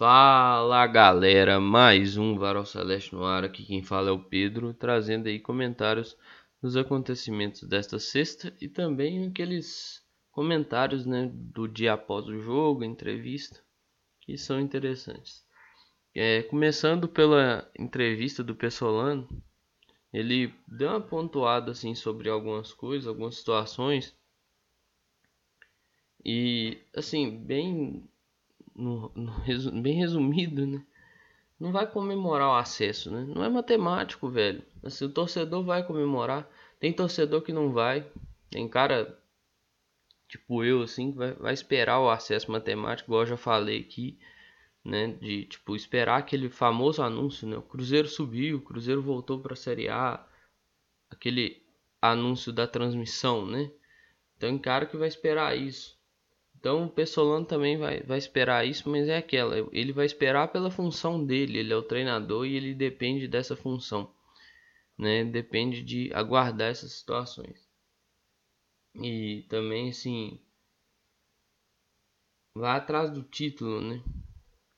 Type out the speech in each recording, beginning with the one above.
Fala galera, mais um Varal Celeste no ar, aqui quem fala é o Pedro, trazendo aí comentários dos acontecimentos desta sexta e também aqueles comentários né, do dia após o jogo, entrevista, que são interessantes. É, começando pela entrevista do Pessolano, ele deu uma pontuada assim sobre algumas coisas, algumas situações. E assim, bem no, no, bem resumido, né? Não vai comemorar o acesso, né? Não é matemático, velho. Assim, o torcedor vai comemorar. Tem torcedor que não vai. Tem cara, tipo eu, assim, que vai, vai esperar o acesso matemático, igual eu já falei aqui, né? De, tipo, esperar aquele famoso anúncio, né? O Cruzeiro subiu, o Cruzeiro voltou para a Série A. Aquele anúncio da transmissão, né? Tem cara que vai esperar isso. Então o Pessolano também vai, vai esperar isso, mas é aquela, ele vai esperar pela função dele, ele é o treinador e ele depende dessa função, né? Depende de aguardar essas situações. E também assim, vai atrás do título, né?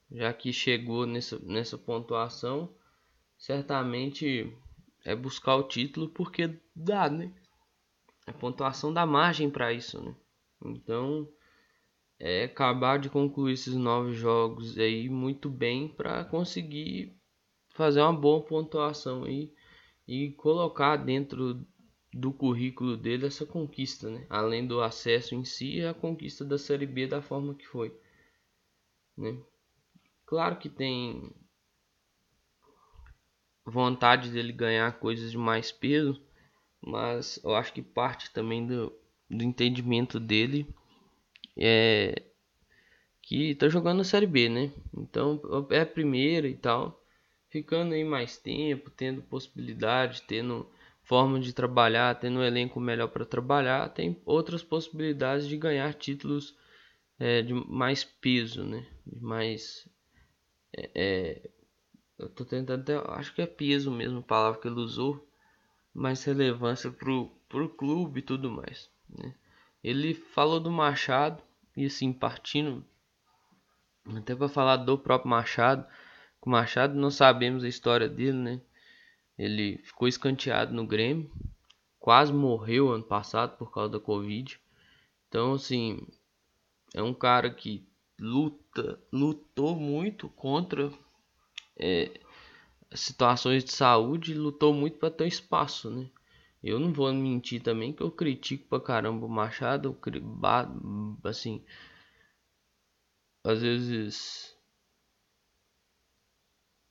Já que chegou nessa, nessa pontuação, certamente é buscar o título porque dá, né? A pontuação dá margem para isso, né? Então, é, acabar de concluir esses nove jogos aí muito bem para conseguir fazer uma boa pontuação aí e colocar dentro do currículo dele essa conquista, né? Além do acesso em si, a conquista da Série B da forma que foi, né? Claro que tem vontade dele ganhar coisas de mais peso, mas eu acho que parte também do, do entendimento dele é, que tá jogando na Série B, né? Então é a primeira e tal, ficando aí mais tempo, tendo possibilidade, tendo forma de trabalhar, tendo um elenco melhor para trabalhar, tem outras possibilidades de ganhar títulos é, de mais peso, né? De mais é, é, eu tô tentando até, acho que é peso mesmo a palavra que ele usou, mais relevância pro, pro clube e tudo mais, né? Ele falou do Machado e assim partindo até para falar do próprio Machado, o Machado não sabemos a história dele, né? Ele ficou escanteado no Grêmio, quase morreu ano passado por causa da Covid. Então assim, é um cara que luta, lutou muito contra é, situações de saúde, lutou muito para ter espaço, né? Eu não vou mentir também que eu critico pra caramba o Machado, eu, assim, às vezes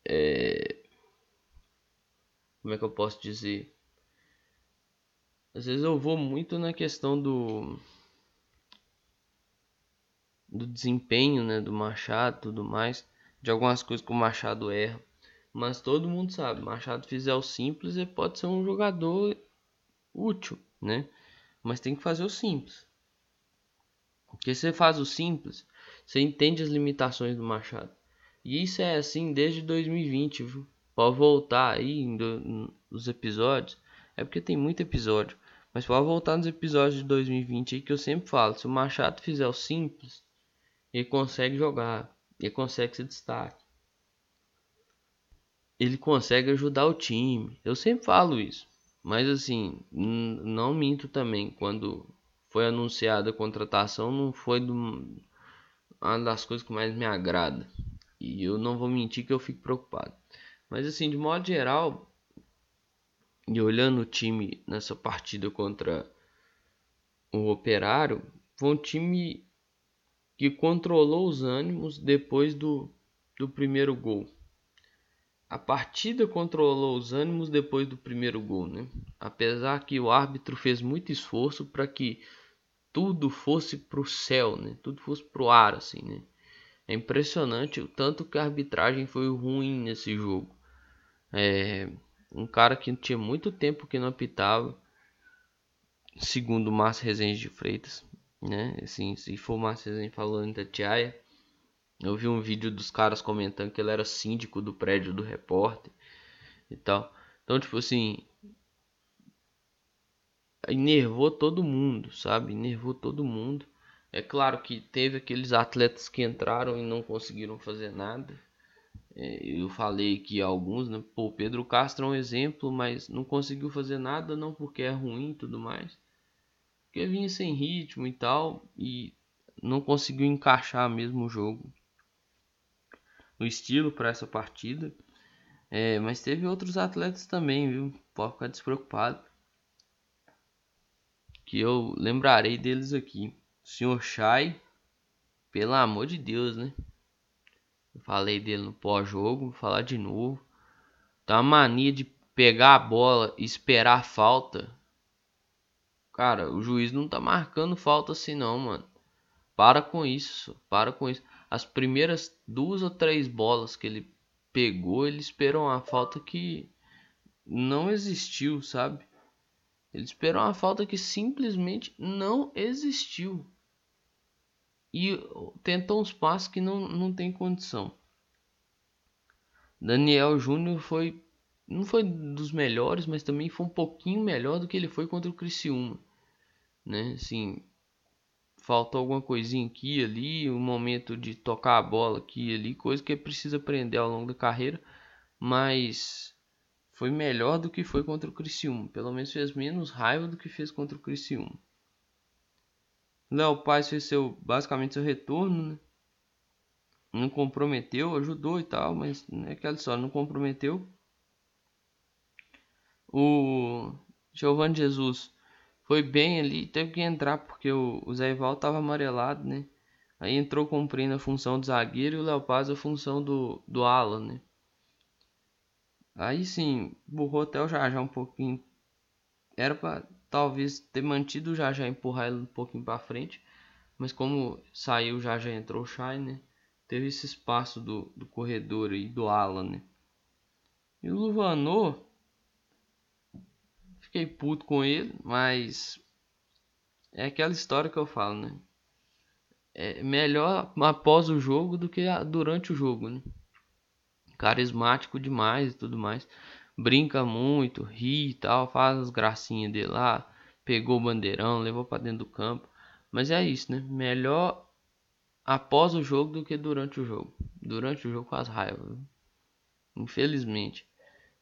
é, como é que eu posso dizer? Às vezes eu vou muito na questão do do desempenho, né, do Machado, tudo mais, de algumas coisas que o Machado erra. Mas todo mundo sabe, Machado fizer o simples, ele pode ser um jogador útil, né? Mas tem que fazer o simples. Porque você faz o simples, você entende as limitações do Machado. E isso é assim desde 2020, viu? Pode voltar aí nos episódios. É porque tem muito episódio. Mas pode voltar nos episódios de 2020 aí que eu sempre falo. Se o Machado fizer o simples, ele consegue jogar. Ele consegue se destaque. Ele consegue ajudar o time. Eu sempre falo isso. Mas assim, não minto também. Quando foi anunciada a contratação, não foi do, uma das coisas que mais me agrada. E eu não vou mentir que eu fico preocupado. Mas assim, de modo geral, e olhando o time nessa partida contra o Operário, foi um time que controlou os ânimos depois do, do primeiro gol a partida controlou os ânimos depois do primeiro gol, né? Apesar que o árbitro fez muito esforço para que tudo fosse para o céu, né? Tudo fosse para o ar, assim, né? É impressionante o tanto que a arbitragem foi ruim nesse jogo. É um cara que tinha muito tempo que não apitava, segundo Márcio Rezende de Freitas, né? Assim, se for Márcio Rezende falando da Tiaia, eu vi um vídeo dos caras comentando que ele era síndico do prédio do repórter e tal. Então, tipo assim, enervou todo mundo, sabe? Enervou todo mundo. É claro que teve aqueles atletas que entraram e não conseguiram fazer nada. É, eu falei que alguns, né? Pô, Pedro Castro é um exemplo, mas não conseguiu fazer nada, não porque é ruim e tudo mais. Porque vinha sem ritmo e tal, e não conseguiu encaixar mesmo o jogo no estilo para essa partida. É, mas teve outros atletas também, viu? Pode ficar despreocupado. Que eu lembrarei deles aqui. O senhor Shai, pelo amor de Deus, né? Eu falei dele no pós-jogo, vou falar de novo. Tá uma mania de pegar a bola e esperar a falta. Cara, o juiz não tá marcando falta assim não, mano. Para com isso, para com isso. As primeiras duas ou três bolas que ele pegou, ele esperou uma falta que não existiu, sabe? Ele esperou uma falta que simplesmente não existiu. E tentou uns passos que não, não tem condição. Daniel Júnior foi não foi dos melhores, mas também foi um pouquinho melhor do que ele foi contra o Criciúma, né? Assim, faltou alguma coisinha aqui ali, um momento de tocar a bola aqui ali, coisa que precisa aprender ao longo da carreira, mas foi melhor do que foi contra o Criciúma, pelo menos fez menos raiva do que fez contra o Criciúma. Léo Paz fez seu basicamente seu retorno, né? Não comprometeu, ajudou e tal, mas é aquela história, não comprometeu. O Giovanni Jesus foi bem ali, teve que entrar porque o, o Zé Ival tava amarelado, né? Aí entrou cumprindo a função de zagueiro e o Léo Paz a função do, do Alan, né? Aí sim, burrou até o Jajá um pouquinho. Era para talvez ter mantido o Jajá empurrar ele um pouquinho para frente, mas como saiu o Jajá entrou o Shai, né? Teve esse espaço do, do corredor aí do Alan, né? E o Luvanor Fiquei puto com ele, mas é aquela história que eu falo, né? É melhor após o jogo do que durante o jogo, né? Carismático demais e tudo mais. Brinca muito, ri e tal, faz as gracinhas dele lá. Pegou o bandeirão, levou para dentro do campo. Mas é isso, né? Melhor após o jogo do que durante o jogo. Durante o jogo faz raiva. Infelizmente.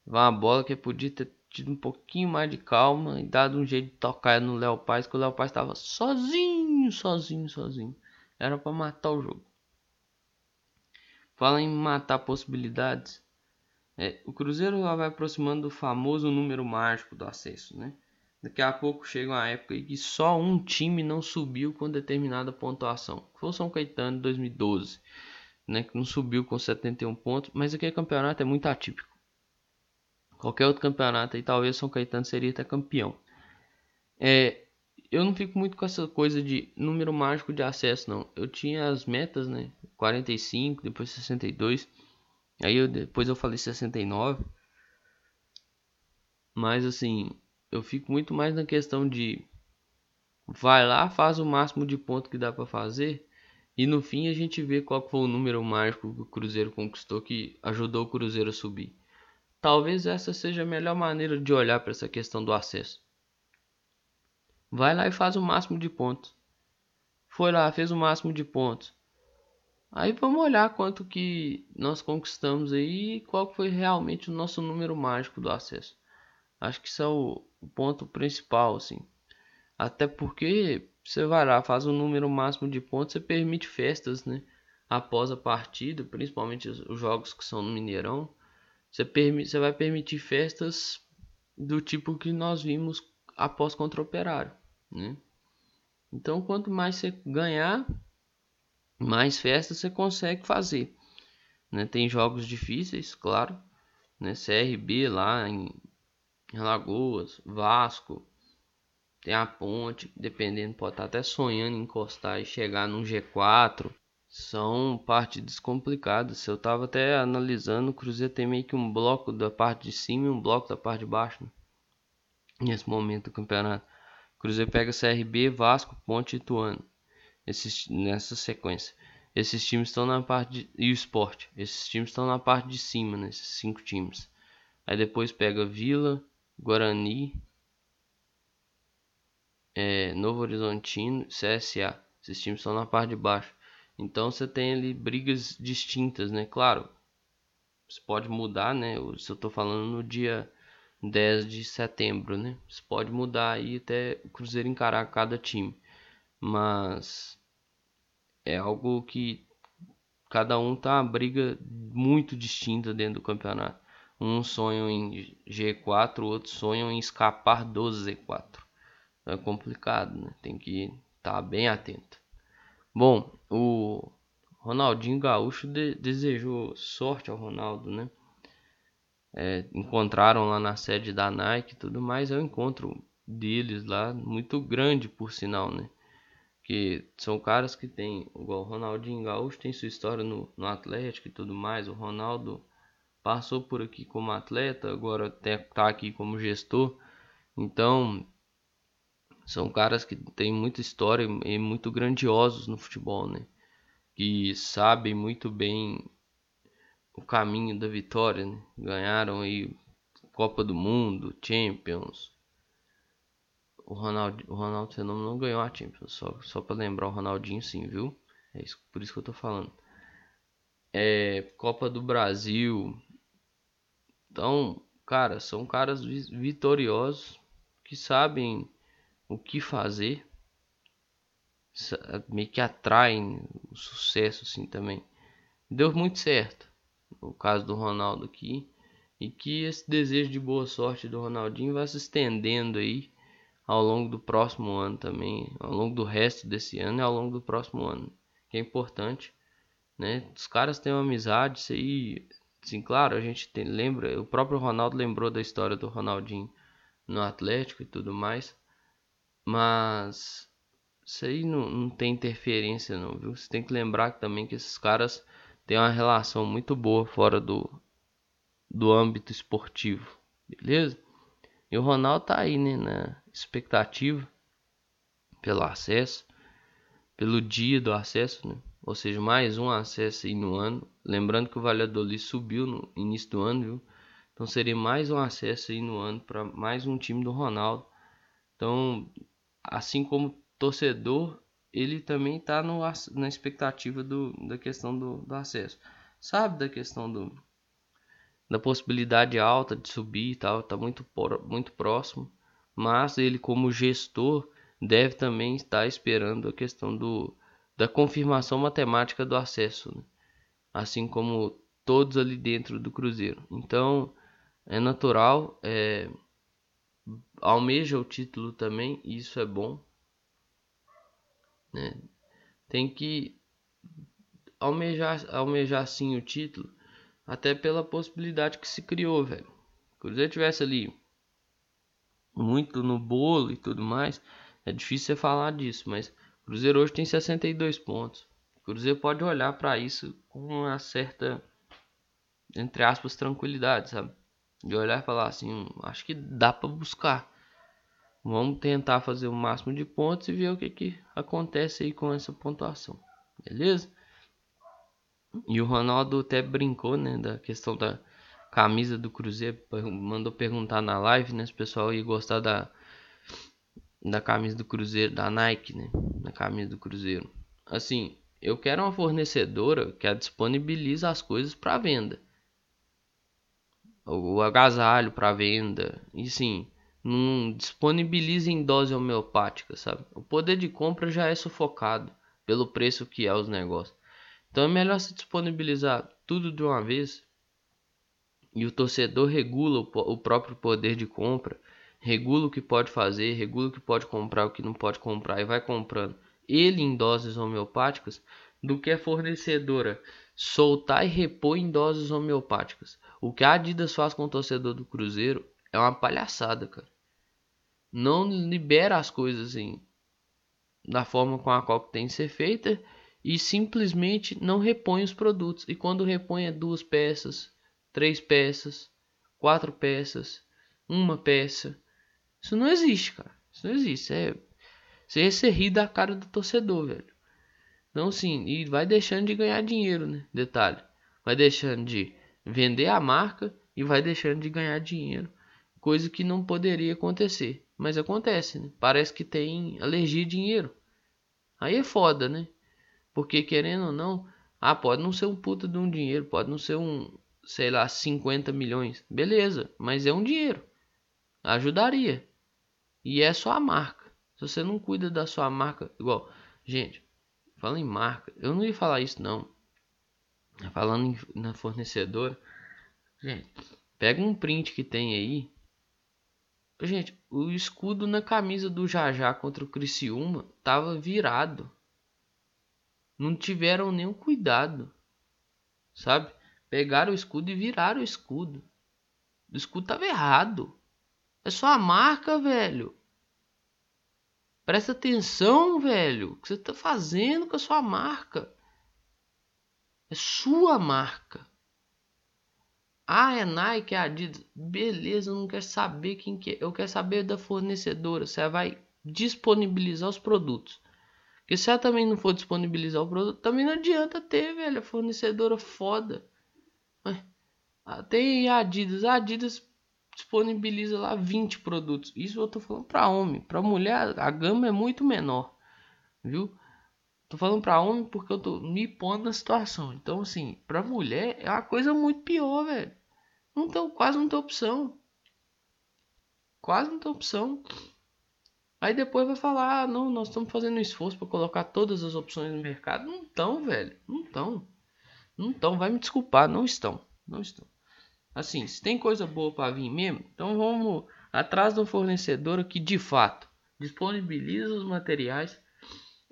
Vai uma bola que podia ter tido um pouquinho mais de calma e dado um jeito de tocar no Léo Paz, que o Léo Paz estava sozinho, sozinho, sozinho. Era para matar o jogo. Fala em matar possibilidades. É, o Cruzeiro vai aproximando do famoso número mágico do acesso, né? Daqui a pouco chega uma época em que só um time não subiu com determinada pontuação. Foi o São Caetano em 2012, né? Que não subiu com 71 pontos, mas aquele campeonato é muito atípico. Qualquer outro campeonato aí, talvez São Caetano seria até campeão. É, eu não fico muito com essa coisa de número mágico de acesso, não. Eu tinha as metas, né? 45, depois 62. Aí eu, depois eu falei 69. Mas assim, eu fico muito mais na questão de vai lá, faz o máximo de ponto que dá para fazer e no fim a gente vê qual foi o número mágico que o Cruzeiro conquistou que ajudou o Cruzeiro a subir. Talvez essa seja a melhor maneira de olhar para essa questão do acesso. Vai lá e faz o máximo de pontos. Foi lá, fez o máximo de pontos. Aí vamos olhar quanto que nós conquistamos aí e qual foi realmente o nosso número mágico do acesso. Acho que isso é o, ponto principal, assim. Até porque você vai lá, faz o número máximo de pontos, você permite festas, né? Após a partida, principalmente os jogos que são no Mineirão. Você, permite, você vai permitir festas do tipo que nós vimos após contra o Operário, né? Então, quanto mais você ganhar, mais festas você consegue fazer. Né? Tem jogos difíceis, claro, né? CRB lá em Alagoas, Vasco, tem a Ponte, dependendo, pode estar até sonhando em encostar e chegar no G4 são partidas complicadas. Eu tava até analisando, o Cruzeiro tem meio que um bloco da parte de cima e um bloco da parte de baixo. Né? Nesse momento do campeonato. O Cruzeiro pega CRB, Vasco, Ponte e Ituano. Esses, nessa sequência. Esses times estão na parte de, e o Sport. Esses times estão na parte de cima, né? cinco times. Aí depois pega Vila, Guarani, é, Novo Horizontino, CSA. Esses times estão na parte de baixo. Então você tem ali brigas distintas, né? Claro, você pode mudar, né? Se eu tô falando no dia 10 de setembro, né? Você pode mudar aí até o Cruzeiro encarar cada time. Mas é algo que cada um tá uma briga muito distinta dentro do campeonato. Um sonha em G4, outro sonha em escapar do Z4. É complicado, né? Tem que estar tá bem atento. Bom, o Ronaldinho Gaúcho de desejou sorte ao Ronaldo, né? É, encontraram lá na sede da Nike e tudo mais. É um encontro deles lá muito grande, por sinal, né? Que são caras que tem, igual o Ronaldinho Gaúcho tem sua história no, no Atlético e tudo mais. O Ronaldo passou por aqui como atleta, agora tá aqui como gestor. Então, são caras que têm muita história e muito grandiosos no futebol, né? Que sabem muito bem o caminho da vitória, né? Ganharam aí Copa do Mundo, Champions. O Ronaldo, o Ronaldo Fenômeno não ganhou a Champions, só, só para lembrar o Ronaldinho sim, viu? É isso, por isso que eu tô falando. É, Copa do Brasil. Então, cara, são caras vitoriosos que sabem o que fazer. Meio que atraem o sucesso assim também. Deu muito certo no caso do Ronaldo aqui. E que esse desejo de boa sorte do Ronaldinho vai se estendendo aí ao longo do próximo ano também ao longo do resto desse ano e ao longo do próximo ano que é importante né? Os caras têm uma amizade isso aí sim claro a gente tem, lembra o próprio Ronaldo lembrou da história do Ronaldinho no Atlético e tudo mais mas isso aí não, não tem interferência não, viu? Você tem que lembrar também que esses caras têm uma relação muito boa fora do, do âmbito esportivo, beleza? E o Ronaldo tá aí, né, na expectativa pelo acesso, pelo dia do acesso, né? Ou seja, mais um acesso aí no ano. Lembrando que o Valladolid subiu no início do ano, viu? Então seria mais um acesso aí no ano para mais um time do Ronaldo. Então assim como torcedor, ele também está na expectativa do, da questão do, do, acesso. Sabe da questão do, da possibilidade alta de subir e tal, está muito, muito próximo. Mas ele, como gestor, deve também estar esperando a questão do, da confirmação matemática do acesso, né? assim como todos ali dentro do Cruzeiro. Então é natural. É, almeja o título também, e isso é bom. Né? Tem que almejar, almejar sim o título, até pela possibilidade que se criou, velho. Se Cruzeiro tivesse ali muito no bolo e tudo mais, é difícil você falar disso, mas Cruzeiro hoje tem 62 pontos. Cruzeiro pode olhar para isso com uma certa, entre aspas, tranquilidade, sabe? De olhar e falar assim, acho que dá para buscar. Vamos tentar fazer o máximo de pontos e ver o que, que acontece aí com essa pontuação. Beleza? E o Ronaldo até brincou, né, da questão da camisa do Cruzeiro, mandou perguntar na live, né, se o pessoal ia gostar da da camisa do Cruzeiro, da Nike, né, da camisa do Cruzeiro. Assim, eu quero uma fornecedora que a disponibiliza as coisas para venda o agasalho para venda. E sim, não disponibiliza em dose homeopática, sabe? O poder de compra já é sufocado pelo preço que é os negócios. Então é melhor se disponibilizar tudo de uma vez e o torcedor regula o, próprio poder de compra, regula o que pode fazer, regula o que pode comprar, o que não pode comprar e vai comprando ele em doses homeopáticas do que a fornecedora soltar e repor em doses homeopáticas. O que a Adidas faz com o torcedor do Cruzeiro é uma palhaçada, cara. Não libera as coisas assim da forma com a qual tem que ser feita e simplesmente não repõe os produtos. E quando repõe é duas peças, três peças, quatro peças, uma peça. Isso não existe, cara. Isso não existe. É você rir da cara do torcedor, velho. Então sim, e vai deixando de ganhar dinheiro, né? Detalhe. Vai deixando de vender a marca e vai deixando de ganhar dinheiro, coisa que não poderia acontecer, mas acontece, né? Parece que tem alergia a dinheiro. Aí é foda, né? Porque querendo ou não, ah, pode não ser um puta de um dinheiro, pode não ser um, sei lá, 50 milhões. Beleza, mas é um dinheiro. Ajudaria. E é sua marca. Se você não cuida da sua marca, igual, gente, fala em marca, eu não ia falar isso não. Falando em, na fornecedora, gente, pega um print que tem aí. Gente, o escudo na camisa do Jajá contra o Criciúma tava virado. Não tiveram nenhum cuidado. Sabe? Pegaram o escudo e viraram o escudo. O escudo tava errado. É só a marca, velho. Presta atenção, velho. O que você tá fazendo com a sua marca? É sua marca. Ah, é Nike, é Adidas. Beleza, eu não quero saber quem que é. Eu quero saber da fornecedora. Você vai disponibilizar os produtos. Porque se ela também não for disponibilizar o produto, também não adianta ter, velho. Fornecedora foda. Ah, tem Adidas. A Adidas disponibiliza lá 20 produtos. Isso eu tô falando para homem. Para mulher, a gama é muito menor. Viu? Tô falando para homem porque eu tô me pondo na situação. Então, assim, para mulher é uma coisa muito pior, velho. Não tem, quase não tem opção. Quase não tem opção. Aí depois vai falar, ah, não, nós estamos fazendo um esforço para colocar todas as opções no mercado. Não estão, velho. Não estão. Não estão. Vai me desculpar, não estão. Não estão. Assim, se tem coisa boa para vir mesmo, então vamos atrás de um fornecedor que de fato disponibiliza os materiais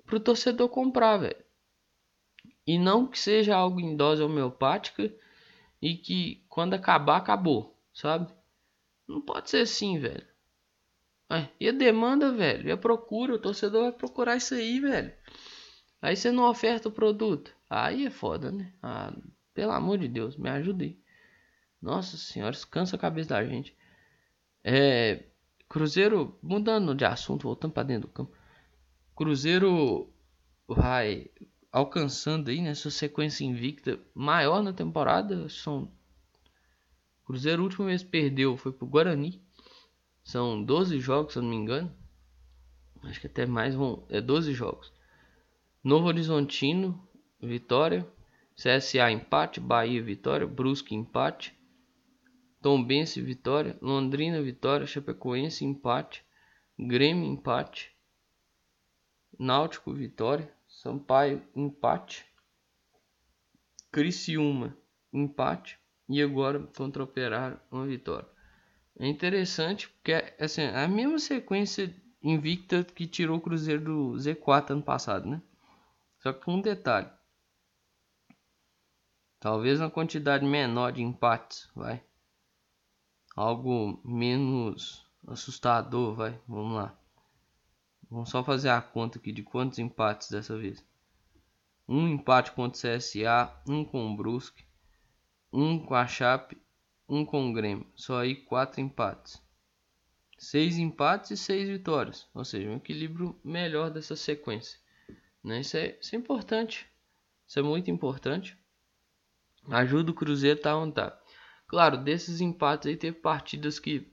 para o torcedor comprar, velho. E não que seja algo em dose homeopática e que quando acabar, acabou, sabe? Não pode ser assim, velho. Ué, e a demanda, velho? E a procura? O torcedor vai procurar isso aí, velho. Aí você não oferta o produto. Aí é foda, né? Ah, pelo amor de Deus, me ajude. Nossa senhora, isso cansa a cabeça da gente. É, Cruzeiro, mudando de assunto, voltando para dentro do campo. Cruzeiro vai alcançando aí nessa sequência invicta maior na temporada. São Cruzeiro último mês perdeu, foi pro Guarani. São 12 jogos, se eu não me engano. Acho que até mais vão. É 12 jogos. Novo Horizontino, vitória. CSA empate, Bahia vitória, Brusque empate, Tombense vitória, Londrina vitória, Chapecoense empate, Grêmio empate, Náutico vitória, Sampaio empate, Criciúma empate e agora contra Operário uma vitória. É interessante porque assim, é a mesma sequência invicta que tirou o Cruzeiro do Z4 ano passado, né? Só que com um detalhe. Talvez uma quantidade menor de empates, vai. Algo menos assustador, vai. Vamos lá. Vamos só fazer a conta aqui de quantos empates dessa vez. Um empate contra o CSA, um com o Brusque, um com a Chape, um com o Grêmio. Só aí quatro empates. Seis empates e seis vitórias. Ou seja, um equilíbrio melhor dessa sequência. Né? Isso, é, isso é importante. Isso é muito importante. Ajuda o Cruzeiro tá onde tá. Claro, desses empates aí teve partidas que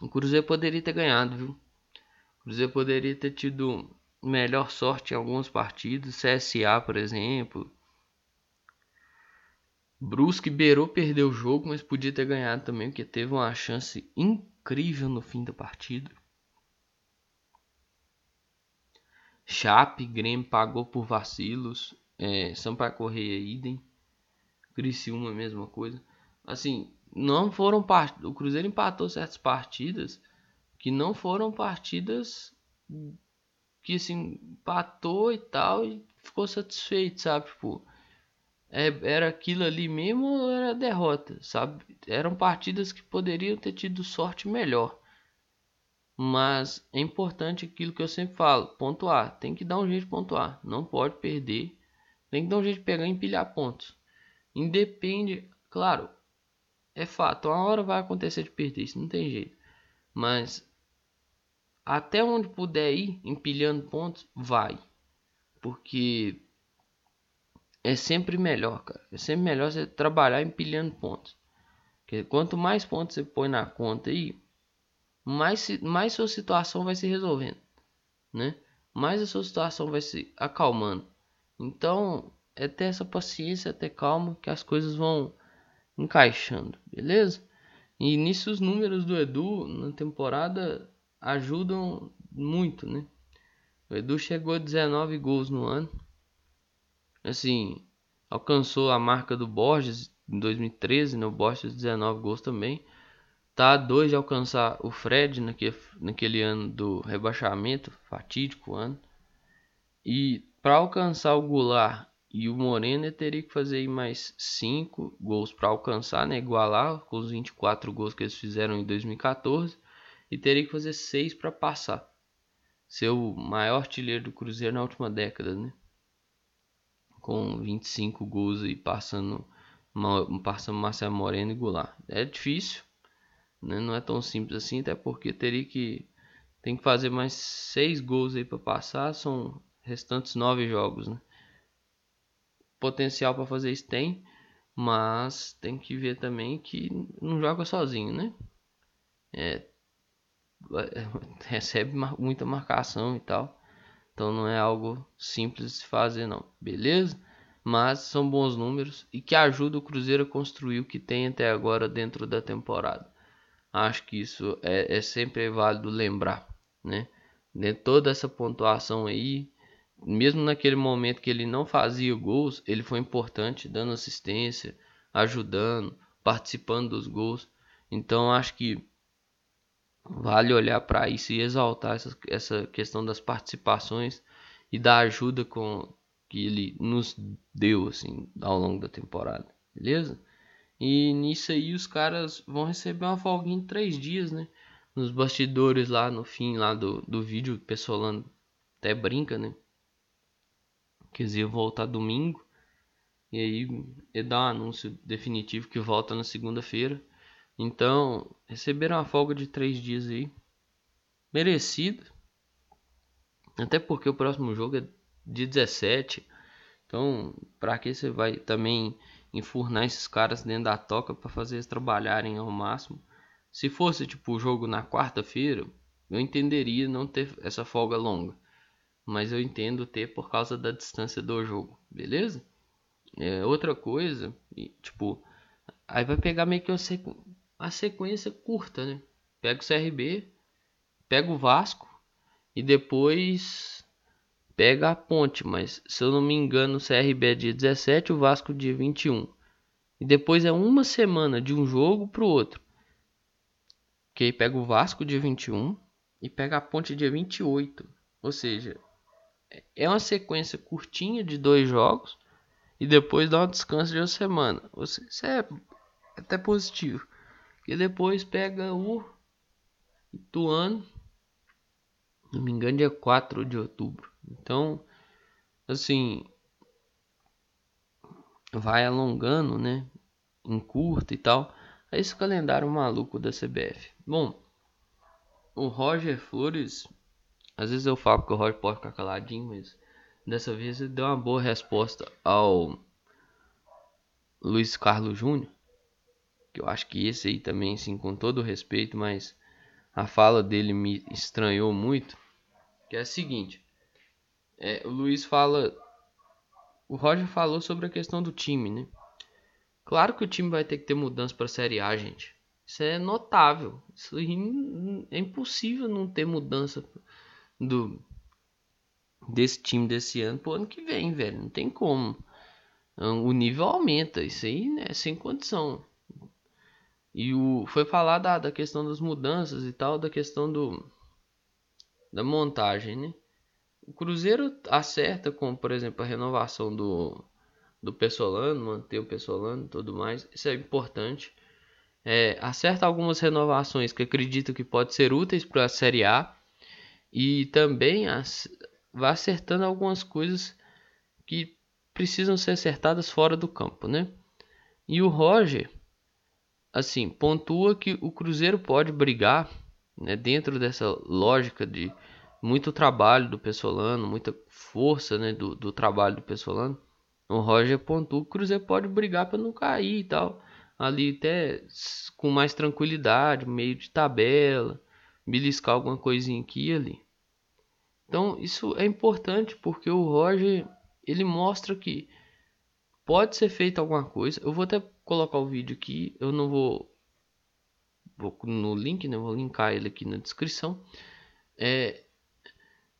o Cruzeiro poderia ter ganhado, viu? O Cruzeiro poderia ter tido melhor sorte em alguns partidos, CSA, por exemplo. Brusque beirou perdeu o jogo, mas podia ter ganhado também, porque teve uma chance incrível no fim da partida. Chape, Grêmio pagou por vacilos. É, Sampaio Correia, idem. Criciúma, mesma coisa. Assim, não foram part... O Cruzeiro empatou certas partidas que não foram partidas que assim, empatou e tal e ficou satisfeito, sabe? Tipo, é, era aquilo ali mesmo ou era derrota, sabe? Eram partidas que poderiam ter tido sorte melhor. Mas é importante aquilo que eu sempre falo, pontuar. Tem que dar um jeito de pontuar. Não pode perder. Tem que dar um jeito de pegar e empilhar pontos. Independe, claro, é fato, uma hora vai acontecer de perder, isso não tem jeito. Mas até onde puder ir empilhando pontos, vai. Porque é sempre melhor, cara. É sempre melhor você trabalhar empilhando pontos. Porque quanto mais pontos você põe na conta aí, mais, mais sua situação vai se resolvendo, né? mais a sua situação vai se acalmando. Então, é ter essa paciência, ter calma, que as coisas vão encaixando, beleza? E nisso os números do Edu na temporada ajudam muito, né? O Edu chegou a 19 gols no ano. Assim, alcançou a marca do Borges em 2013, né? O Borges 19 gols também. Tá a dois de alcançar o Fred naquele, naquele ano do rebaixamento, fatídico ano. E para alcançar o Goulart e o Moreno, teria que fazer mais 5 gols para alcançar, né? igualar com os 24 gols que eles fizeram em 2014. E teria que fazer 6 para passar. Ser o maior artilheiro do Cruzeiro na última década, né? Com 25 gols aí passando, passando Marcelo Moreno e Goulart. É difícil, né? Não é tão simples assim, até porque teria que tem que fazer mais 6 gols aí para passar, são restantes 9 jogos, né? Potencial para fazer isso tem, mas tem que ver também que não joga sozinho, né? É, recebe muita marcação e tal. Então não é algo simples de se fazer não, beleza? Mas são bons números e que ajuda o Cruzeiro a construir o que tem até agora dentro da temporada. Acho que isso é, é sempre válido lembrar, né? De toda essa pontuação aí, mesmo naquele momento que ele não fazia gols, ele foi importante, dando assistência, ajudando, participando dos gols. Então acho que Vale olhar para isso e exaltar essa, essa questão das participações e da ajuda com que ele nos deu assim ao longo da temporada, beleza? E nisso aí os caras vão receber uma folga em três dias, né? Nos bastidores lá no fim lá do, do vídeo, o Pessolano até brinca, né? Que eles iam voltar domingo. E aí ele dá um anúncio definitivo que volta na segunda-feira. Então, receberam a folga de três dias aí. Merecido. Até porque o próximo jogo é dia 17. Então, pra que você vai também enfurnar esses caras dentro da toca para fazer eles trabalharem ao máximo? Se fosse tipo o jogo na quarta-feira, eu entenderia não ter essa folga longa. Mas eu entendo ter por causa da distância do jogo, beleza? É, outra coisa, tipo, aí vai pegar meio que sei a sequência curta, né? Pega o CRB, pega o Vasco e depois pega a Ponte, mas se eu não me engano, o CRB é dia 17, o Vasco dia 21. E depois é uma semana de um jogo pro outro. Que aí pega o Vasco dia 21 e pega a Ponte dia 28. Ou seja, é uma sequência curtinha de dois jogos e depois dá um descanso de uma semana. Isso é até positivo. Que depois pega o Ituano. Não me engano, dia 4 de outubro. Então, assim, vai alongando, né? Em curta e tal. É esse calendário maluco da CBF. Bom, o Roger Flores, às vezes eu falo que o Roger pode ficar caladinho, mas dessa vez ele deu uma boa resposta ao Luiz Carlos Júnior que eu acho que esse aí também, sim, com todo respeito, mas a fala dele me estranhou muito, que é a seguinte, é, o Luiz fala, o Roger falou sobre a questão do time, né? Claro que o time vai ter que ter mudança para a Série A, gente. Isso é notável. Isso é impossível não ter mudança do desse time desse ano pro ano que vem, velho. Não tem como. O nível aumenta. Isso aí, né? Sem condição. E o, foi falar da, da questão das mudanças e tal, da questão do da montagem, né? O Cruzeiro acerta com, por exemplo, a renovação do, do Pessolano, manter o Pessolano e tudo mais. Isso é importante. É, acerta algumas renovações que acredito que pode ser úteis para a Série A. E também as, vai acertando algumas coisas que precisam ser acertadas fora do campo, né? E o Roger, assim, pontua que o Cruzeiro pode brigar, né, dentro dessa lógica de muito trabalho do Pessolano, muita força, né, do, do trabalho do Pessolano. O Roger pontua que o Cruzeiro pode brigar para não cair e tal, ali até com mais tranquilidade, meio de tabela, beliscar alguma coisinha aqui e ali. Então isso é importante porque o Roger ele mostra que pode ser feito alguma coisa. Eu vou até colocar o vídeo aqui, eu não vou, vou no link, né? Vou linkar ele aqui na descrição. É,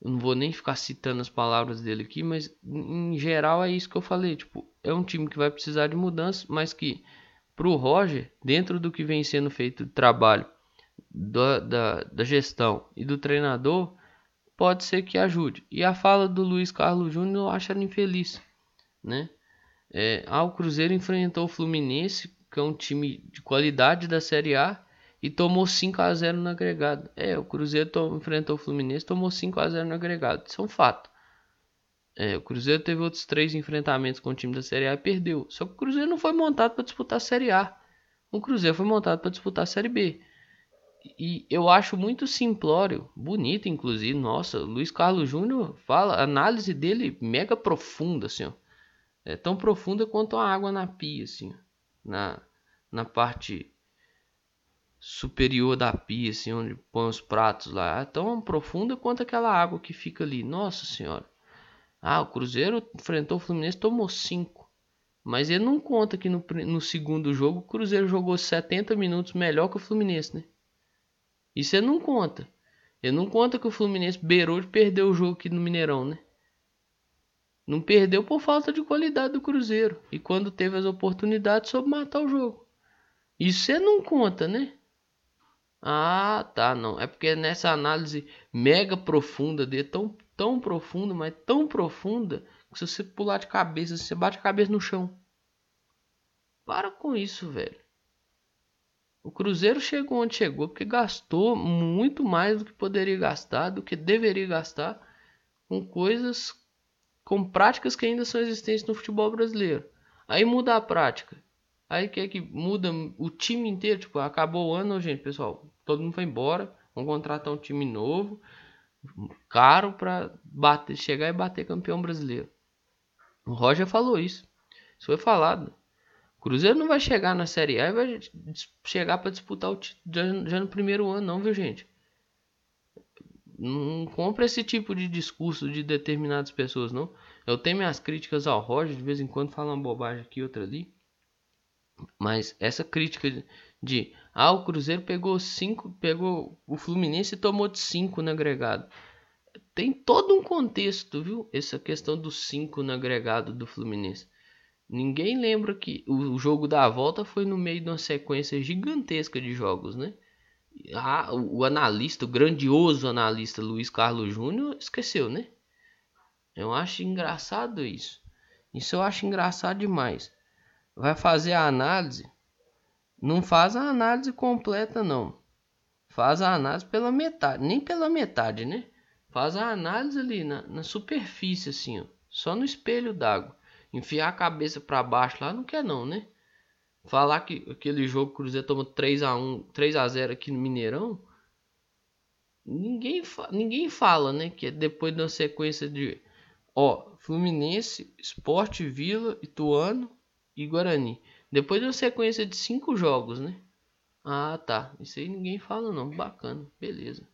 eu não vou nem ficar citando as palavras dele aqui, mas em geral é isso que eu falei. Tipo, é um time que vai precisar de mudança, mas que para o Roger, dentro do que vem sendo feito de trabalho da, da, da gestão e do treinador, pode ser que ajude. E a fala do Luiz Carlos Júnior eu acho ela infeliz, né? É, ah, o Cruzeiro enfrentou o Fluminense, que é um time de qualidade da Série A, e tomou 5 a 0 no agregado. É, o Cruzeiro enfrentou o Fluminense, tomou 5 a 0 no agregado. Isso é um fato. É, o Cruzeiro teve outros três enfrentamentos com o time da Série A e perdeu. Só que o Cruzeiro não foi montado para disputar a Série A. O Cruzeiro foi montado para disputar a Série B. E eu acho muito simplório, bonito inclusive. Nossa, Luiz Carlos Júnior fala, a análise dele mega profunda, assim, ó. É tão profunda quanto a água na pia, assim, na na parte superior da pia, assim, onde põe os pratos lá. É tão profunda quanto aquela água que fica ali. Nossa senhora. Ah, o Cruzeiro enfrentou o Fluminense, tomou 5. Mas ele não conta que no, no segundo jogo o Cruzeiro jogou 70 minutos melhor que o Fluminense, né? Isso ele não conta. Ele não conta que o Fluminense beirou de perder o jogo aqui no Mineirão, né? Não perdeu por falta de qualidade do Cruzeiro. E quando teve as oportunidades, soube matar o jogo. Isso você não conta, né? Ah, tá, não. É porque nessa análise mega profunda dele, tão, tão profunda, mas tão profunda, que se você pular de cabeça, você bate a cabeça no chão. Para com isso, velho. O Cruzeiro chegou onde chegou porque gastou muito mais do que poderia gastar, do que deveria gastar, com coisas, com práticas que ainda são existentes no futebol brasileiro. Aí muda a prática. Aí quer que muda o time inteiro, tipo, acabou o ano, gente, pessoal, todo mundo foi embora, vamos contratar um time novo, caro para bater, chegar e bater campeão brasileiro. O Roger falou isso. Isso foi falado. Cruzeiro não vai chegar na Série A e vai chegar para disputar o título já, já, no primeiro ano, não, viu, gente? Não compra esse tipo de discurso de determinadas pessoas, não. Eu tenho minhas críticas ao Roger, de vez em quando fala uma bobagem aqui, outra ali. Mas essa crítica de, de ah, o Cruzeiro pegou cinco, pegou o Fluminense e tomou de 5 no agregado. Tem todo um contexto, viu? Essa questão dos 5 no agregado do Fluminense. Ninguém lembra que o jogo da volta foi no meio de uma sequência gigantesca de jogos, né? O analista, o grandioso analista Luiz Carlos Júnior esqueceu, né? Eu acho engraçado isso. Isso eu acho engraçado demais. Vai fazer a análise, não faz a análise completa não. Faz a análise pela metade, nem pela metade, né? Faz a análise ali na, na superfície assim, ó, só no espelho d'água. Enfiar a cabeça para baixo lá não quer não, né? Falar que aquele jogo Cruzeiro tomou 3 a 1, 3 a 0 aqui no Mineirão, ninguém ninguém fala, né, que é depois de uma sequência de ó, Fluminense, Esporte Vila, Ituano e Guarani. Depois de uma sequência de cinco jogos, né? Ah, tá. Isso aí ninguém fala não. Bacana. Beleza.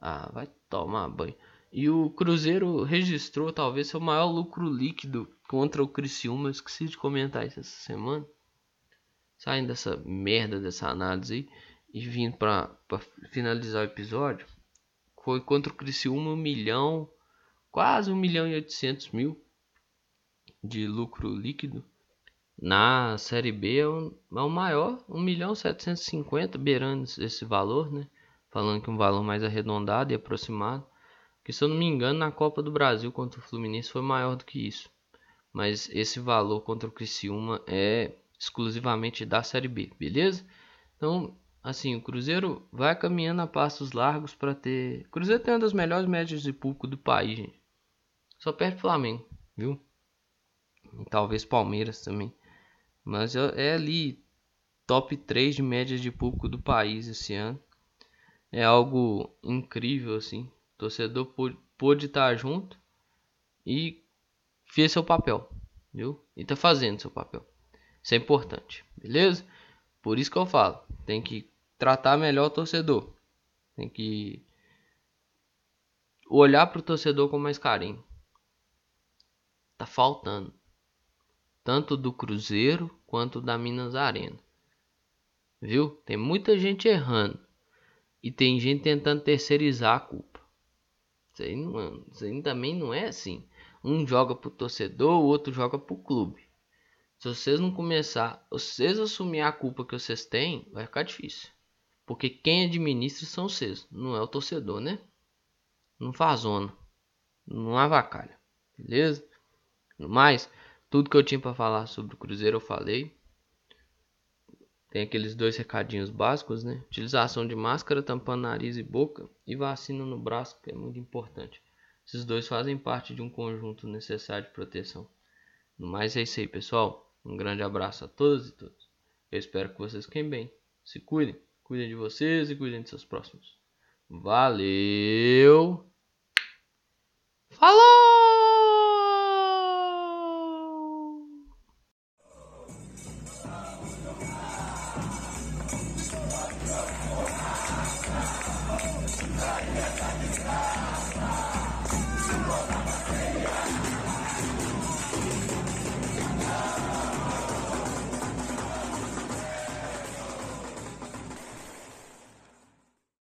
Ah, vai tomar banho. E o Cruzeiro registrou talvez seu maior lucro líquido contra o Criciúma. Eu esqueci de comentar isso essa semana. Saindo dessa merda dessa análise e vindo para finalizar o episódio. Foi contra o Criciúma um milhão, quase um milhão e oitocentos mil de lucro líquido. Na Série B é o, é o maior, 1 milhão 750, beirando esse valor, né? Falando que um valor mais arredondado e aproximado. Que se eu não me engano, na Copa do Brasil contra o Fluminense foi maior do que isso. Mas esse valor contra o Criciúma é exclusivamente da Série B, beleza? Então, assim, o Cruzeiro vai caminhando a passos largos para ter. O Cruzeiro tem uma das melhores médias de público do país, gente. Só perde Flamengo, viu? E talvez Palmeiras também. Mas é ali top 3 de média de público do país esse ano. É algo incrível assim torcedor pôde estar junto e fez seu papel, viu? E tá fazendo seu papel. Isso é importante, beleza? Por isso que eu falo, tem que tratar melhor o torcedor. Tem que olhar pro torcedor com mais carinho. Tá faltando. Tanto do Cruzeiro quanto da Minas Arena. Viu? Tem muita gente errando. E tem gente tentando terceirizar a culpa. Isso aí, não, isso aí também não é assim. Um joga pro torcedor, o outro joga pro clube. Se vocês não começar, vocês assumir a culpa que vocês têm, vai ficar difícil. Porque quem administra são vocês, não é o torcedor, né? Não faz zona, não avacalha, beleza? No mais, tudo que eu tinha para falar sobre o Cruzeiro eu falei. Tem aqueles dois recadinhos básicos, né? Utilização de máscara, tampando nariz e boca e vacina no braço, que é muito importante. Esses dois fazem parte de um conjunto necessário de proteção. No mais é isso aí, pessoal. Um grande abraço a todas e todos. Eu espero que vocês fiquem bem. Se cuidem. Cuidem de vocês e cuidem de seus próximos. Valeu! Falou!